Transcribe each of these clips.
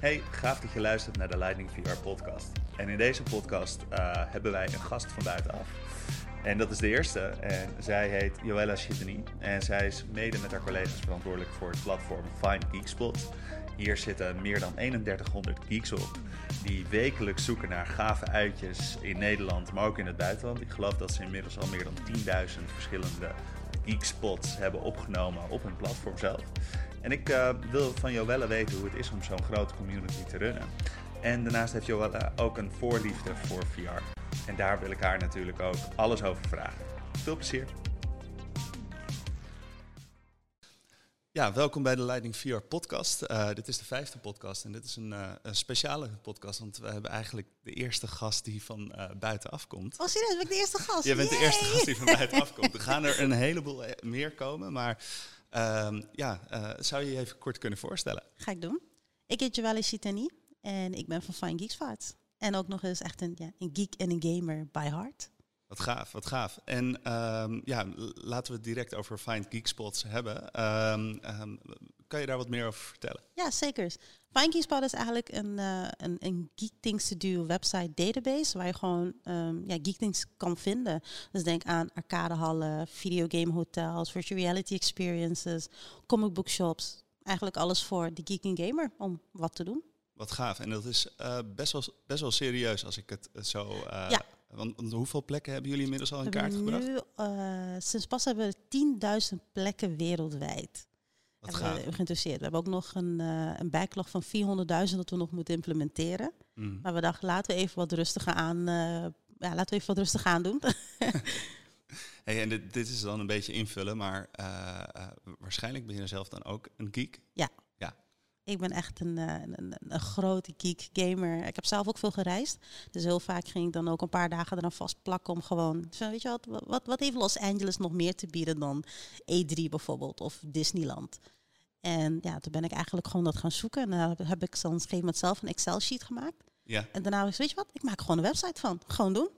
Hey, gaaf dat je luistert naar de Lightning VR podcast. En in deze podcast uh, hebben wij een gast van buitenaf. En dat is de eerste. En zij heet Joella Chitany. En zij is mede met haar collega's verantwoordelijk voor het platform Find Geekspot. Hier zitten meer dan 3100 geeks op. Die wekelijks zoeken naar gave uitjes in Nederland, maar ook in het buitenland. Ik geloof dat ze inmiddels al meer dan 10.000 verschillende geekspots hebben opgenomen op hun platform zelf. En ik uh, wil van Joelle weten hoe het is om zo'n grote community te runnen. En daarnaast heeft Joelle ook een voorliefde voor VR. En daar wil ik haar natuurlijk ook alles over vragen. Veel plezier! Ja, welkom bij de Leiding VR podcast. Uh, dit is de vijfde podcast en dit is een, uh, een, speciale podcast, want we hebben eigenlijk de eerste gast die van uh, buitenaf komt. Oh serieus, ben ik de eerste gast? Je bent de eerste gast die van buitenaf komt. Er gaan er een heleboel meer komen, maar ja, zou je je even kort kunnen voorstellen? Ga ik doen. Ik heet Joelle Chitani en ik ben van Fine Geeks Vaart. En ook nog eens echt een, ja, een geek en een gamer by heart. Wat gaaf, wat gaaf. En um, ja, laten we het direct over Find Geek Spots hebben. Um, um, kan je daar wat meer over vertellen? Ja, zeker. Find Geek Spot is eigenlijk een, uh, een, een Geek Things to website database waar je gewoon ja, Geek Things kan vinden. Dus denk aan arcadehallen, videogame hotels, virtual reality experiences, comic book shops. Eigenlijk alles voor de geek en gamer om wat te doen. Wat gaaf. En dat is uh, best, wel, best wel serieus als ik het zo... Uh, ja. Want, want, hoeveel plekken hebben jullie inmiddels al in kaart gebracht? Nu, sinds pas hebben we 10.000 plekken wereldwijd. Wat. We geïnteresseerd. We hebben ook nog een, uh, een backlog van 400.000 dat we nog moeten implementeren. Mm. Maar we dachten, laten we even wat rustiger aan, uh, ja, laten we even wat rustiger aan doen. hey, en dit, dit, is dan een beetje invullen, maar waarschijnlijk ben je zelf dan ook een geek? Ja. Ik ben echt een, een, een, een, grote geek gamer. Ik heb zelf ook veel gereisd. Dus heel vaak ging ik dan ook een paar dagen eraan vast plakken om gewoon... Weet je wat, wat, wat heeft Los Angeles nog meer te bieden dan E3 bijvoorbeeld of Disneyland? En ja, toen ben ik eigenlijk gewoon dat gaan zoeken. En daar heb ik dan een gegeven zelf een Excel-sheet gemaakt. Ja. En daarna was weet je wat, ik maak gewoon een website van. Gewoon doen.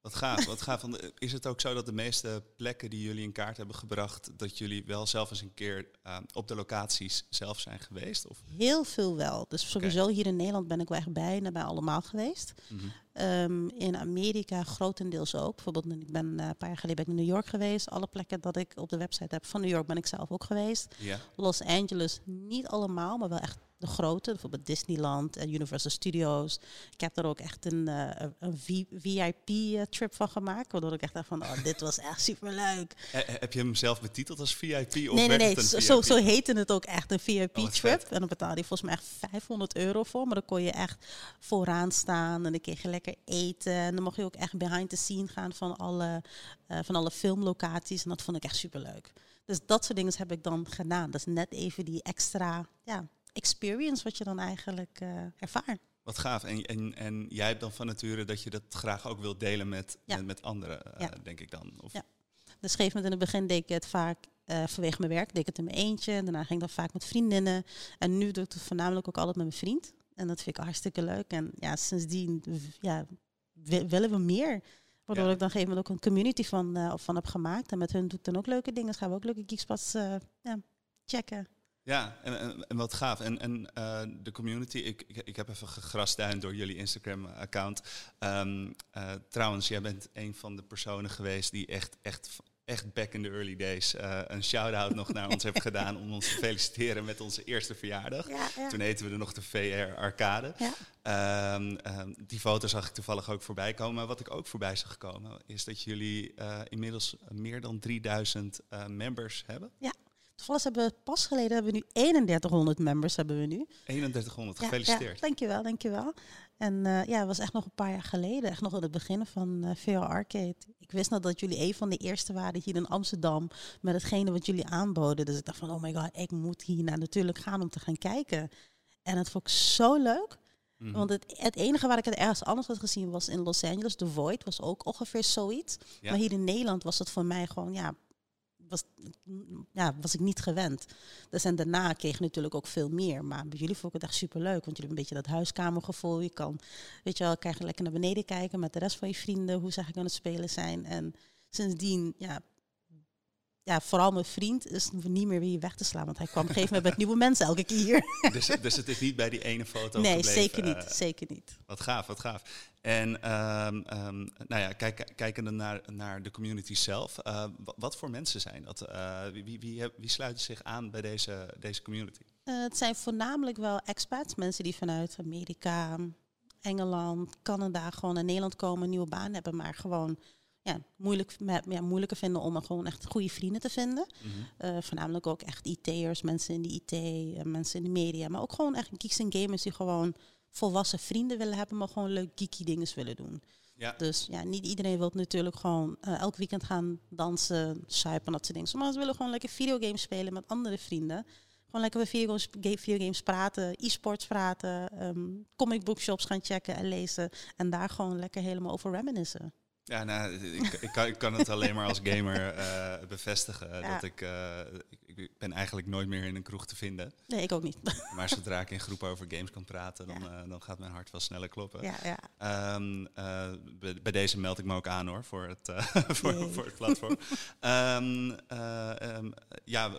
Wat gaaf, wat gaaf. Is het ook zo dat de meeste plekken die jullie in kaart hebben gebracht, dat jullie wel zelf eens een keer uh, op de locaties zelf zijn geweest? Of? Heel veel wel. Dus sowieso okay. hier in Nederland ben ik wel echt bijna bij allemaal geweest. Mm -hmm. um, in Amerika grotendeels ook. Bijvoorbeeld, ik ben uh, een paar jaar geleden ben ik in New York geweest. Alle plekken dat ik op de website heb van New York ben ik zelf ook geweest. Los Angeles niet allemaal, maar wel echt de grote, bijvoorbeeld Disneyland en Universal Studios. Ik heb er ook echt een, uh, een VIP-trip van gemaakt, waardoor ik echt dacht van, oh, dit was echt superleuk. Uh, heb je hem zelf betiteld als VIP? Of nee, nee, nee, zo, zo heette het ook echt, een VIP-trip. Oh, en dan betaalde je volgens mij echt 500 euro voor, maar dan kon je echt vooraan staan en dan kreeg je lekker eten. En dan mocht je ook echt behind the scene gaan van alle, uh, van alle filmlocaties en dat vond ik echt superleuk. Dus dat soort dingen heb ik dan gedaan. Dat is net even die extra, ja, experience wat je dan eigenlijk uh, ervaart. Wat gaaf. En, en, en jij hebt dan van nature dat je dat graag ook wilt delen met, ja. met, met, anderen, uh, ja. denk ik dan. Of? Ja. Dus geef me in het begin deed ik het vaak uh, vanwege mijn werk, deed ik het in mijn eentje. Daarna ging ik dan vaak met vriendinnen. En nu doe ik het voornamelijk ook altijd met mijn vriend. En dat vind ik hartstikke leuk. En ja, sindsdien ja, willen we meer. Waardoor ja. ik dan gegeven moment ook een community van, uh, van heb gemaakt. En met hun doe ik dan ook leuke dingen. Dus gaan we ook leuke geekspots uh, ja, checken. Ja, en, en, en, wat gaaf. En, en uh, de community, ik, ik, ik, heb even gegrastuin door jullie Instagram-account. Um, uh, trouwens, jij bent een van de personen geweest die echt, echt, echt back in the early days uh, een shout-out nog naar ons heeft gedaan om ons te feliciteren met onze eerste verjaardag. Ja, ja. Toen heten we er nog de VR Arcade. Ja. Um, um, die foto zag ik toevallig ook voorbij komen. Maar wat ik ook voorbij zag komen, is dat jullie inmiddels meer dan 3000 members hebben. Ja. Toevallig hebben we pas geleden hebben we nu 3100 members hebben we nu. 3100, gefeliciteerd. Ja, dankjewel, dankjewel. En uh, ja, het was echt nog een paar jaar geleden, echt nog aan het begin van uh, VR Arcade. Ik wist nog dat jullie een van de eerste waren hier in Amsterdam met hetgene wat jullie aanboden. Dus ik dacht van, oh my god, ik moet hier naar natuurlijk gaan om te gaan kijken. En het vond ik zo leuk. Mm -hmm. Want het, het, enige waar ik het ergens anders had gezien was in Los Angeles. The Void was ook ongeveer zoiets. Ja. Maar hier in Nederland was het voor mij gewoon, ja, was, ja, was ik niet gewend. Dus en daarna kreeg je natuurlijk ook veel meer. Maar bij jullie vond ik het echt superleuk. Want jullie hebben een beetje dat huiskamergevoel. Je kan, weet je wel, krijg je lekker naar beneden kijken met de rest van je vrienden. Hoe ze eigenlijk aan het spelen zijn. En sindsdien, ja, ja, vooral mijn vriend is niet meer weer weg te slaan. Want hij kwam op een gegeven moment met nieuwe mensen elke keer. Dus, dus het is niet bij die ene foto nee, gebleven? zeker niet. eh, zeker niet. Wat gaaf, wat gaaf. En ehm, ehm, nou ja, kijk, kijkende naar, naar de community zelf, eh, wa- wat voor mensen zijn dat? Eh, wie, wie, wie, wie sluiten zich aan bij deze, deze community? Het zijn voornamelijk wel expats, mensen die vanuit Amerika, Engeland, Canada gewoon naar Nederland komen, een nieuwe baan hebben, maar gewoon ja, moeilijk, me- ja, moeilijker vinden om gewoon echt goede vrienden te vinden. Eh, voornamelijk ook echt IT'ers, mensen in de IT, eh, mensen in de media, maar ook gewoon echt geeks en gamers die gewoon volwassen vrienden willen hebben, maar gewoon leuk geeky dingen willen doen. Ja, Dus ja, niet iedereen wil natuurlijk gewoon eh, elk weekend gaan dansen, suipen, dat soort dingen. Sommigen willen gewoon lekker videogames spelen met andere vrienden. Gewoon lekker bij videogames, ga- videogames praten, e-sports praten, ehm comic book shops gaan checken en lezen. En daar gewoon lekker helemaal over reminiscen. Ja nou, ik, ik, kan, ik kan het alleen maar als gamer eh, bevestigen. Ja. Dat ik, eh, ik, ik ben eigenlijk nooit meer in een kroeg te vinden. Nee, ik ook niet. Maar zodra ik in groepen over games kan praten, dan, eh, dan gaat mijn hart wel sneller kloppen. ja, ja. Ehm, eh, bij, bij deze meld ik me ook aan hoor, voor het, voor, voor het platform. Ehm, eh, ehm, ja,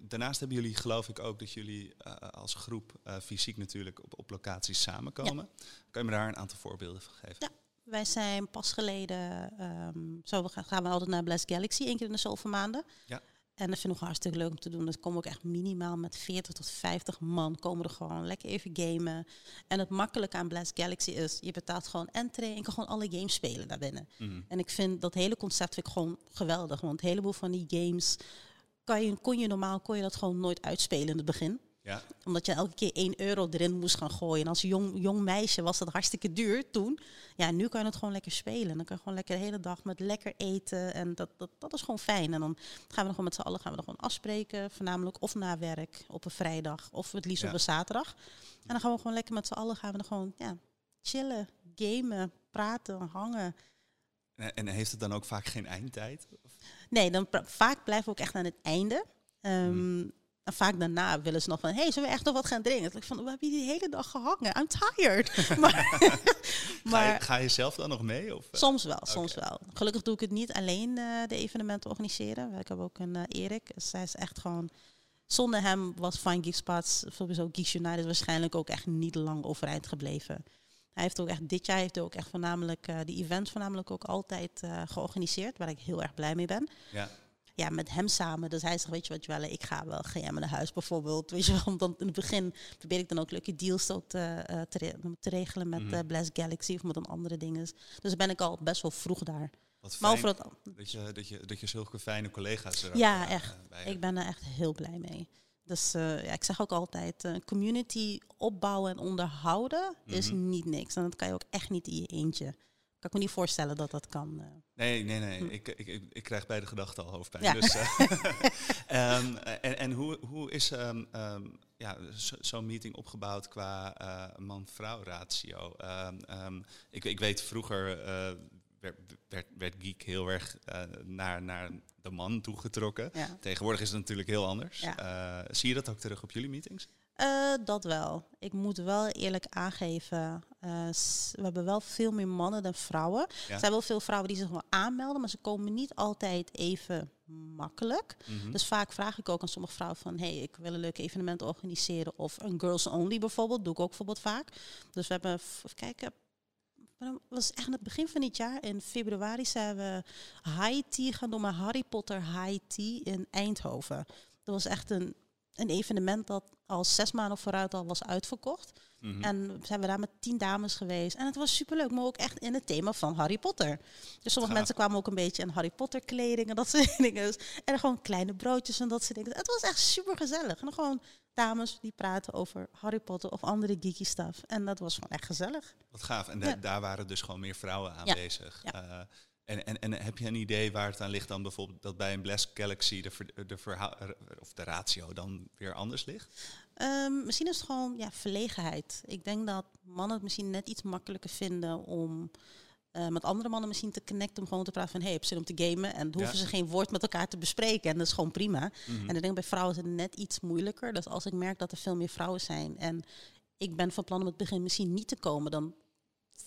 daarnaast hebben jullie geloof ik ook dat jullie als groep fysiek natuurlijk op, op locaties samenkomen. Kan je me daar een aantal voorbeelden van geven? Ja. Wij zijn pas geleden, ehm, zo we gaan, gaan we altijd naar Blast Galaxy, één keer in de zoveel maanden. Ja. En dat vind ik ook hartstikke leuk om te doen. Dat komen ook echt minimaal met 40 tot 50 man komen er gewoon lekker even gamen. En het makkelijke aan Blast Galaxy is, je betaalt gewoon entree en je kan gewoon alle games spelen daar binnen. Mhm. En ik vind dat hele concept vind ik gewoon geweldig. Want een heleboel van die games kan je, kon je normaal kon je dat gewoon nooit uitspelen in het begin Ja, omdat je elke keer 1 euro erin moest gaan gooien. En als jong, jong meisje was dat hartstikke duur toen. Ja, nu kan je het gewoon lekker spelen. Dan kan je gewoon lekker de hele dag met lekker eten. En dat, dat, dat is gewoon fijn. En dan gaan we er gewoon met z'n allen gaan we er gewoon afspreken. Voornamelijk of na werk op een vrijdag. Of het liefst Ja. op een zaterdag. En dan gaan we gewoon lekker met z'n allen gaan we er gewoon ja, chillen, gamen, praten, hangen. en, en heeft het dan ook vaak geen eindtijd? Nee, dan vaak blijven we ook echt aan het einde. Ehm, Hmm. En vaak daarna willen ze nog van, hey, zullen we echt nog wat gaan drinken? Ik van, we hebben hier de hele dag gehangen. I'm tired. maar Ga, je, maar ga je zelf dan nog mee? Of, eh? soms wel, soms wel. Gelukkig doe ik het niet alleen eh, de evenementen organiseren. Ik heb ook een eh, Erik. Hij is echt gewoon... Zonder hem was Fine Geek Spots, sowieso Geeks United, waarschijnlijk ook echt niet lang overeind gebleven. Hij heeft ook echt, dit jaar heeft hij ook echt voornamelijk, eh die events voornamelijk ook altijd georganiseerd, waar ik heel erg blij mee ben ja. Ja, met hem samen. Dus hij zegt, weet je wat, Jelle, ik ga wel GM naar huis bijvoorbeeld. Weet je wel, want dan in het begin probeer ik dan ook leuke deals tot, eh, eh, te, re- te regelen met Blast Galaxy of met dan andere dingen. Dus dan ben ik al best wel vroeg daar. Wat Maar over dat, je, dat, je, dat je zulke fijne collega's er ook, Ja, echt. bij hebt. ik ben er echt heel blij mee. Dus ja, ik zeg ook altijd, eh, community opbouwen en onderhouden is Mhm. niet niks. En dat kan je ook echt niet in je eentje. Kan ik me niet voorstellen dat dat kan. Nee, nee, nee. Hm. Ik, ik, ik, ik krijg bij de gedachte al hoofdpijn. Ja. Dus, eh, ehm, en en hoe, hoe is ehm, ehm, ja, zo- zo'n meeting opgebouwd qua eh, man-vrouw ratio? Ik, ik weet vroeger eh, werd, werd, werd Geek heel erg eh, naar, naar de man toegetrokken. ja. Tegenwoordig is het natuurlijk heel anders. Ja. Eh, zie je dat ook terug op jullie meetings? Eh, dat wel. Ik moet wel eerlijk aangeven. eh, we hebben wel veel meer mannen dan vrouwen. Er zijn wel veel vrouwen die zich wel aanmelden, maar ze komen niet altijd even makkelijk. Mhm. Dus vaak vraag ik ook aan sommige vrouwen van... hey, ik wil een leuk evenement organiseren. Of een girls only bijvoorbeeld, doe ik ook bijvoorbeeld vaak. Dus we hebben, even kijken... Het was echt aan het begin van dit jaar. In februari zijn we high tea gaan doen, maar Harry Potter high tea in Eindhoven. Dat was echt een, een evenement dat al zes maanden vooruit al was uitverkocht. Mhm. En zijn we daar met tien dames geweest. En het was superleuk, maar ook echt in het thema van Harry Potter. Dus sommige mensen kwamen ook een beetje in Harry Potter kleding en dat soort dingen. En gewoon kleine broodjes en dat soort dingen. Het was echt super gezellig. En gewoon dames die praten over Harry Potter of andere geeky stuff. En dat was gewoon echt gezellig. Wat gaaf. En da- Ja. daar waren dus gewoon meer vrouwen aanwezig. Ja. Eh, en, en, en heb je een idee waar het aan ligt dan bijvoorbeeld dat bij een Blast Galaxy de, ver- de, verha- of de ratio dan weer anders ligt? Ehm, misschien is het gewoon ja, verlegenheid. Ik denk dat mannen het misschien net iets makkelijker vinden om eh, met andere mannen misschien te connecten. Om gewoon te praten van, hey, heb zin om te gamen? En dan hoeven Ja. ze geen woord met elkaar te bespreken. En dat is gewoon prima. Mhm. En ik denk bij vrouwen is het net iets moeilijker. Dus als ik merk dat er veel meer vrouwen zijn en ik ben van plan om het begin misschien niet te komen, dan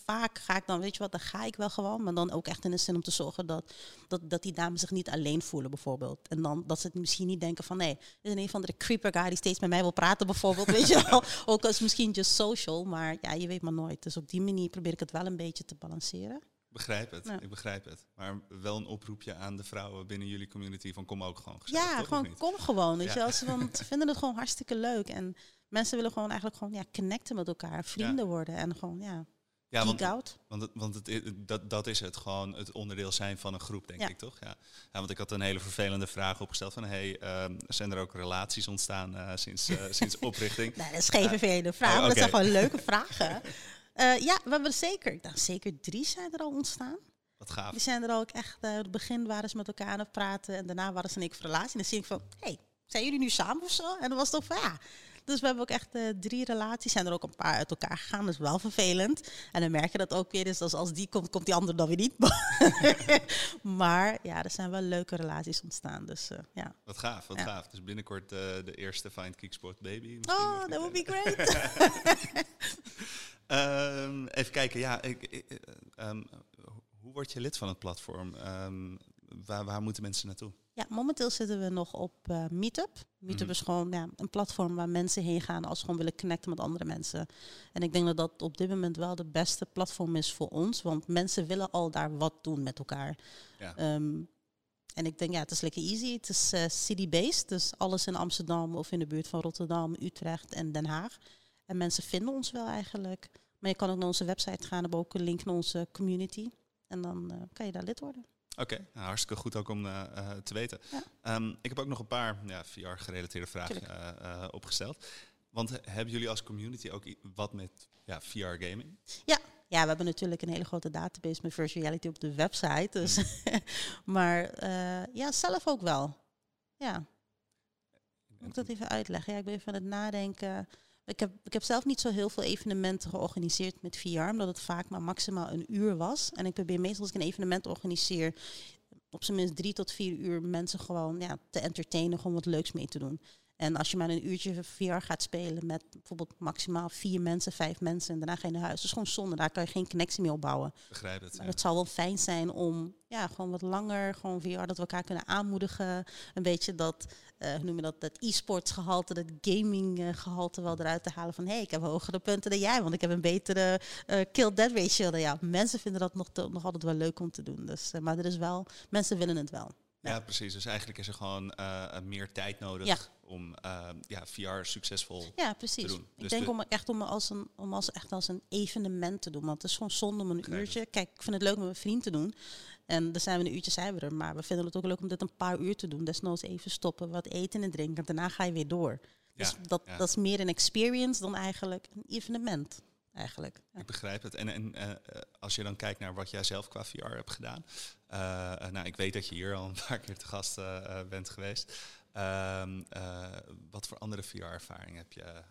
vaak ga ik dan, weet je wat, dan ga ik wel gewoon. Maar dan ook echt in de zin om te zorgen dat, dat, dat die dames zich niet alleen voelen, bijvoorbeeld. En dan dat ze het misschien niet denken van, nee, er is een van de creeper guy die steeds met mij wil praten, bijvoorbeeld. weet je wel. Ook als misschien just social, maar ja, je weet maar nooit. Dus op die manier probeer ik het wel een beetje te balanceren. Begrijp het, Ja. ik begrijp het. Maar wel een oproepje aan de vrouwen binnen jullie community van kom ook gewoon gezellig, Ja, gewoon kom gewoon. Weet Ja. je, wel. ze, want ze vinden het gewoon hartstikke leuk. En mensen willen gewoon eigenlijk gewoon ja, connecten met elkaar, vrienden worden en gewoon ja, Ja, want, out. want, het, want het, dat, dat is het, gewoon het onderdeel zijn van een groep, denk Ja. ik, toch? Ja. ja, want ik had een hele vervelende vraag opgesteld van, hey, ehm, zijn er ook relaties ontstaan eh, sinds, eh, sinds oprichting? Nee, dat is geen vervelende vraag, oh, maar dat zijn gewoon leuke vragen. Eh, ja, we hebben er zeker, ik dacht zeker drie zijn er al ontstaan. Wat gaaf. Die zijn er ook echt, eh, het begin waren ze met elkaar aan het praten en daarna waren ze in ik relatie. En dan zie ik van, hey, zijn jullie nu samen of zo? En dan was het ook van, ja. Dus we hebben ook echt eh, drie relaties. Zijn er ook een paar uit elkaar gegaan. Dat is wel vervelend. En dan merk je dat ook weer. Dus als, als die komt, komt die andere dan weer niet. maar ja, er zijn wel leuke relaties ontstaan. Dus eh, ja. Wat gaaf, wat Ja. gaaf. Dus binnenkort eh, de eerste Find Kicksport Baby. Oh, that would be great. Ehm, even kijken, ja. Ik, ik, eh, ehm, hoe word je lid van het platform? Ehm, waar, waar moeten mensen naartoe? Ja, momenteel zitten we nog op eh, Meetup. Meetup Mhm. is gewoon ja, een platform waar mensen heen gaan als ze gewoon willen connecten met andere mensen. En ik denk dat dat op dit moment wel de beste platform is voor ons, want mensen willen al daar wat doen met elkaar. Ja. Ehm, en ik denk, ja, het is lekker easy. Het is eh, city-based, dus alles in Amsterdam of in de buurt van Rotterdam, Utrecht en Den Haag. En mensen vinden ons wel eigenlijk. Maar je kan ook naar onze website gaan, hebben ook een link naar onze community. En dan eh, kan je daar lid worden. Oké, nou, hartstikke goed ook om eh, eh, te weten. Ja. Ehm, ik heb ook nog een paar ja, VR-gerelateerde vragen eh, eh, opgesteld. Want hebben jullie als community ook wat met ja, VR-gaming? Ja, we hebben natuurlijk een hele grote database met virtual reality op de website. Dus maar eh, ja, zelf ook wel. Ja, moet ik dat even uitleggen? Ja, ik ben even aan het nadenken. Ik heb, ik heb zelf niet zo heel veel evenementen georganiseerd met VR, omdat het vaak maar maximaal een uur was. En ik probeer meestal als ik een evenement organiseer, op zijn minst drie tot vier uur mensen gewoon ja, te entertainen, gewoon wat leuks mee te doen. En als je maar een uurtje VR gaat spelen met bijvoorbeeld maximaal vier mensen, vijf mensen en daarna ga je naar huis. Dat is gewoon zonde, daar kan je geen connectie mee opbouwen. Begrijp het. Maar ja. het zou wel fijn zijn om ja, gewoon wat langer, gewoon VR, dat we elkaar kunnen aanmoedigen. Een beetje dat, eh, hoe noem je dat, dat e-sports gehalte, dat gaming eh, gehalte wel eruit te halen van hé, hey, ik heb hogere punten dan jij, want ik heb een betere eh, kill-death ratio dan jou. Mensen vinden dat nog, te- nog altijd wel leuk om te doen. Dus, maar er is wel, mensen willen het wel. Ja, Ja. precies. Dus eigenlijk is er gewoon eh, meer tijd nodig Ja. om eh, ja, VR succesvol Ja, precies. te doen. Ik Dus denk de- om echt om als een, om als echt als een evenement te doen. Want het is gewoon zonde om een uurtje. Kijk, ik vind het leuk met mijn vriend te doen. En dan zijn we een uurtje zijn we er. Maar we vinden het ook leuk om dit een paar uur te doen. Desnoods even stoppen, wat eten en drinken. Daarna ga je weer door. Dus dat, dat is meer een experience dan eigenlijk een evenement. Eigenlijk. Ja. Ik begrijp het. En, en eh, eh, als je dan kijkt naar wat jij zelf qua VR hebt gedaan. eh, nou, ik weet dat je hier al een paar keer te gast bent geweest. Ehm, eh, wat voor andere VR-ervaring heb je?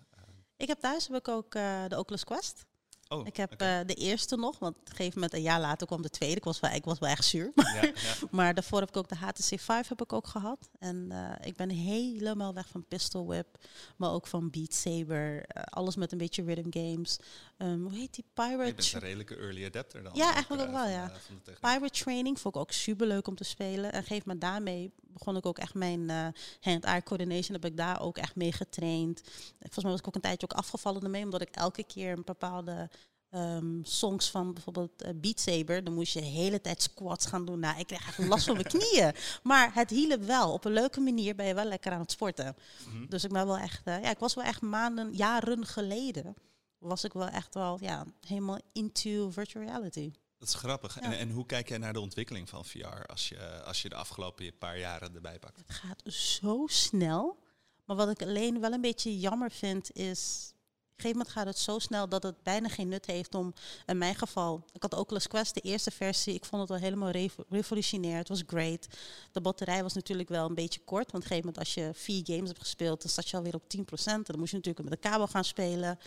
Ik heb thuis heb ik ook de Oculus Quest. Oh, Ik heb eh, de eerste nog, want op een gegeven moment een jaar later kwam de tweede. Ik was wel, ik was wel echt zuur. ja, ja. Maar daarvoor heb ik ook de HTC 5 heb ik ook gehad. En eh, ik ben helemaal weg van Pistol Whip, maar ook van Beat Saber. eh, alles met een beetje rhythm games. Ehm, hoe heet die? Je bent Pirate, een redelijke early adapter dan. Ja, eigenlijk ook wel, ja. Pirate Training vond ik ook super leuk om te spelen. En geef me daarmee begon ik ook echt mijn hand-eye coordination. Heb ik daar ook echt mee getraind. Volgens mij was ik ook een tijdje ook afgevallen ermee, omdat ik elke keer een bepaalde ehm, songs van bijvoorbeeld eh, Beat Saber, dan moest je de hele tijd squats gaan doen. Nou, ik kreeg echt last van mijn knieën. Maar het hielp wel. Op een leuke manier ben je wel lekker aan het sporten. Mhm. Dus ik ben wel echt, eh, ja, ik was wel echt maanden, jaren geleden, was ik wel echt wel, ja, helemaal into virtual reality. Dat is grappig. Ja. En, en hoe kijk jij naar de ontwikkeling van VR als je, als je de afgelopen paar jaren erbij pakt? Het gaat zo snel. Maar wat ik alleen wel een beetje jammer vind is. Een gegeven moment gaat het zo snel dat het bijna geen nut heeft om, in mijn geval, ik had Oculus Quest, de eerste versie, ik vond het wel helemaal revo- revolutionair, het was great. De batterij was natuurlijk wel een beetje kort, want op een gegeven moment als je vier games hebt gespeeld, dan zat je alweer op 10%, en dan moest je natuurlijk met de kabel gaan spelen.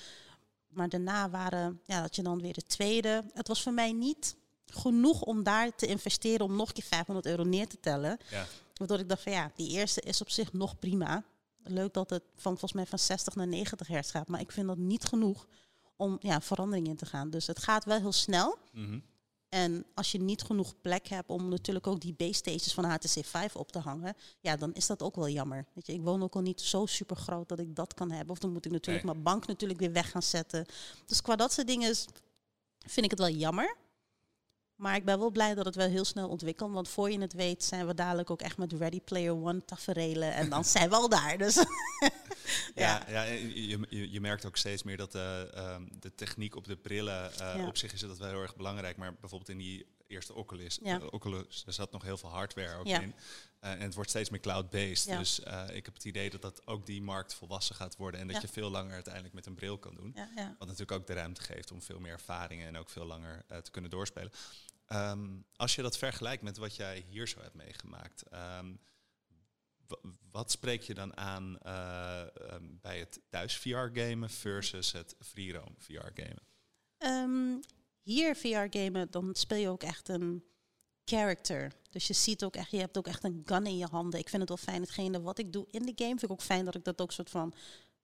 Maar daarna waren, ja, had je dan weer de tweede. Het was voor mij niet genoeg om daar te investeren om nog een keer 500 euro neer te tellen. Ja. Waardoor ik dacht van ja, die eerste is op zich nog prima. Leuk dat het van volgens mij van 60 naar 90 hertz gaat. Maar ik vind dat niet genoeg om ja, verandering in te gaan. Dus het gaat wel heel snel. Mhm. En als je niet genoeg plek hebt om natuurlijk ook die base stages van HTC 5 op te hangen, ja, dan is dat ook wel jammer. Weet je, ik woon ook al niet zo super groot dat ik dat kan hebben. Of dan moet ik natuurlijk Nee. mijn bank natuurlijk weer weg gaan zetten. Dus qua dat soort dingen is- vind ik het wel jammer. Maar ik ben wel blij dat het wel heel snel ontwikkelt. Want voor je het weet zijn we dadelijk ook echt met Ready Player One taferelen. En dan zijn we al daar. Dus Ja, ja. je, je, je merkt ook steeds meer dat de, ehm, de techniek op de brillen, eh, Ja. op zich is dat wel heel erg belangrijk. Maar bijvoorbeeld in die eerste Oculus, Ja. eh, Oculus er zat nog heel veel hardware ook in. Eh, en het wordt steeds meer cloud-based. Dus eh, ik heb het idee dat dat ook die markt volwassen gaat worden. En dat je veel langer uiteindelijk met een bril kan doen. Wat natuurlijk ook de ruimte geeft om veel meer ervaringen en ook veel langer eh, te kunnen doorspelen. Ehm, als je dat vergelijkt met wat jij hier zo hebt meegemaakt, ehm, wa- wat spreek je dan aan eh, ehm, bij het thuis VR-gamen versus het free roam VR-gamen? Hier VR-gamen, dan speel je ook echt een character. Dus je ziet ook echt, je hebt ook echt een gun in je handen. Ik vind het wel fijn, hetgene wat ik doe in de game, vind ik ook fijn dat ik dat ook soort van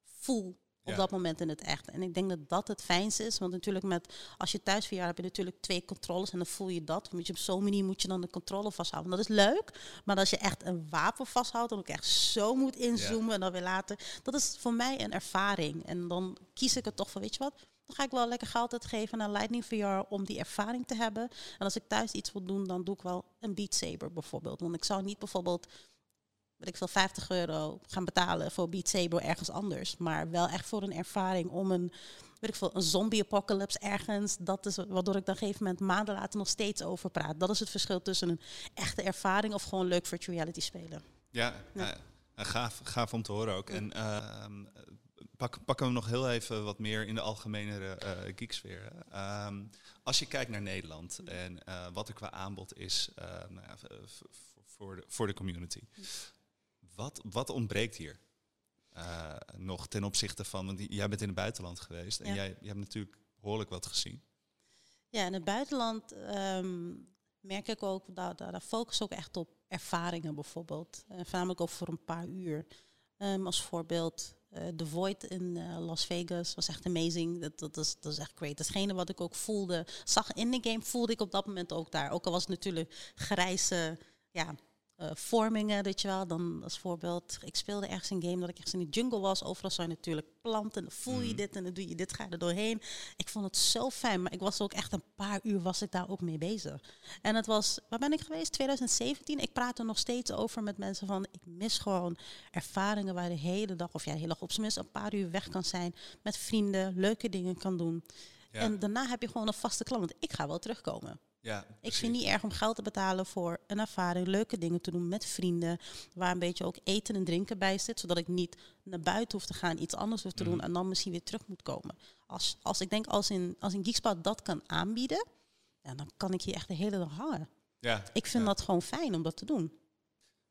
voel op Ja. dat moment in het echt. En ik denk dat dat het fijnste is, want natuurlijk met, als je thuis VR hebt, heb je natuurlijk twee controles en dan voel je dat. Moet je op zo'n manier moet je dan de controle vasthouden. Dat is leuk, maar als je echt een wapen vasthoudt en ook echt zo moet inzoomen en dan weer later, dat is voor mij een ervaring. En dan kies ik er toch van, weet je wat, dan ga ik wel lekker geld uitgeven naar Lightning VR om die ervaring te hebben. En als ik thuis iets wil doen, dan doe ik wel een Beat Saber bijvoorbeeld. Want ik zou niet bijvoorbeeld, weet ik veel, 50 euro gaan betalen voor Beat Saber ergens anders. Maar wel echt voor een ervaring om een, weet ik veel, een zombie-apocalypse ergens. Dat is waardoor ik dan op een gegeven moment maanden later nog steeds over praat. Dat is het verschil tussen een echte ervaring of gewoon leuk virtual reality spelen. Ja, Ja. eh, eh, gaaf, gaaf om te horen ook. En ehm, pak, pakken we nog heel even wat meer in de algemenere eh geeksfeer. Ehm, als je kijkt naar Nederland en wat er qua aanbod is eh, nou v- voor, de, voor de community. Wat, wat ontbreekt hier eh, nog ten opzichte van, want jij bent in het buitenland geweest en Ja. jij, jij hebt natuurlijk behoorlijk wat gezien. Ja, in het buitenland ehm, merk ik ook, daar, daar, daar focus ik ook echt op ervaringen bijvoorbeeld. Uh, voornamelijk ook voor een paar uur. Ehm, als voorbeeld, eh The Void in Las Vegas was echt amazing. Dat, dat, is, dat is echt great. Datgene wat ik ook voelde, zag in de game, voelde ik op dat moment ook daar. Ook al was het natuurlijk grijze ja, eh, vormingen, weet je wel. Dan als voorbeeld, ik speelde ergens een game dat ik echt in de jungle was. Overal zijn natuurlijk planten. Dan voel je Mhm. dit en dan doe je dit, ga je er doorheen. Ik vond het zo fijn, maar ik was ook echt een paar uur was ik daar ook mee bezig. En het was, waar ben ik geweest? 2017. Ik praat er nog steeds over met mensen van, ik mis gewoon ervaringen waar de hele dag, of ja, de hele dag op zijn minst een paar uur weg kan zijn. Met vrienden, leuke dingen kan doen. Ja, En daarna heb je gewoon een vaste klant. Want ik ga wel terugkomen. Ja, Ik vind het niet erg om geld te betalen voor een ervaring, leuke dingen te doen met vrienden, waar een beetje ook eten en drinken bij zit, zodat ik niet naar buiten hoef te gaan, iets anders hoef te doen Mhm. en dan misschien weer terug moet komen. Als, als ik denk, als in, als in Geekspot dat kan aanbieden, ja, dan kan ik hier echt de hele dag hangen. Ja, Ik vind ja. dat gewoon fijn om dat te doen.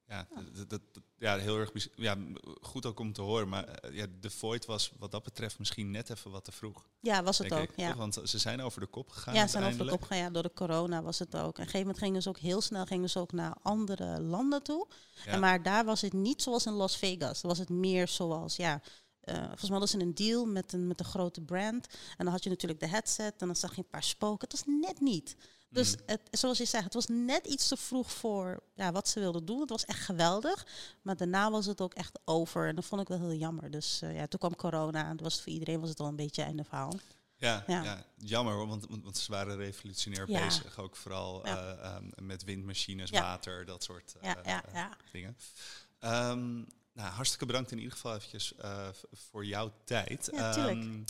Ja, dat, ja heel erg ja, goed ook om te horen. Maar eh, ja, de Void was wat dat betreft misschien net even wat te vroeg. Ja, was het ook. ik, ja. Want ze zijn over de kop gegaan. Ja, ze zijn over de kop gegaan. Ja, door de corona was het ook. En op een gegeven moment gingen ze ook heel snel gingen ze ook naar andere landen toe. Ja. En maar daar was het niet zoals in Las Vegas. Was het meer zoals, ja, eh, volgens mij hadden ze een deal met een, met een grote brand. En dan had je natuurlijk de headset en dan zag je een paar spoken. Het was net niet. Dus het, zoals je zegt, het was net iets te vroeg voor ja, wat ze wilden doen. Het was echt geweldig. Maar daarna was het ook echt over. En dat vond ik wel heel jammer. Dus eh, ja, toen kwam corona. En was voor iedereen was het al een beetje einde verhaal. Ja, ja. Ja. jammer hoor, want, want, ze waren revolutionair Ja. bezig. Ook vooral eh, ehm, met windmachines, water, dat soort eh, Ja, ja, ja. dingen. Ehm, nou, hartstikke bedankt in ieder geval eventjes voor jouw tijd. Ja, tuurlijk. Ehm,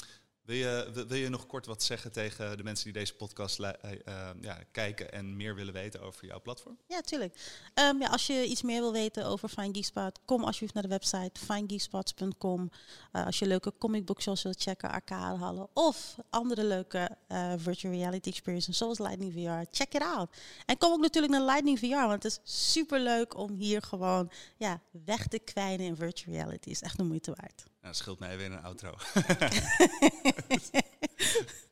wil, je, wil, je nog kort wat zeggen tegen de mensen die deze podcast eh, eh, ja, kijken en meer willen weten over jouw platform? Ja, tuurlijk. Ehm, ja, als je iets meer wil weten over Fine Geekspot, kom alsjeblieft naar de website finegeekspots.com. Eh, als je leuke comic wilt checken, arcadehallen of andere leuke virtual reality experiences zoals Lightning VR, check it out. En kom ook natuurlijk naar Lightning VR, want het is super leuk om hier gewoon ja, weg te kwijnen in virtual reality. is echt de moeite waard. Nou, dat scheelt mij weer een outro.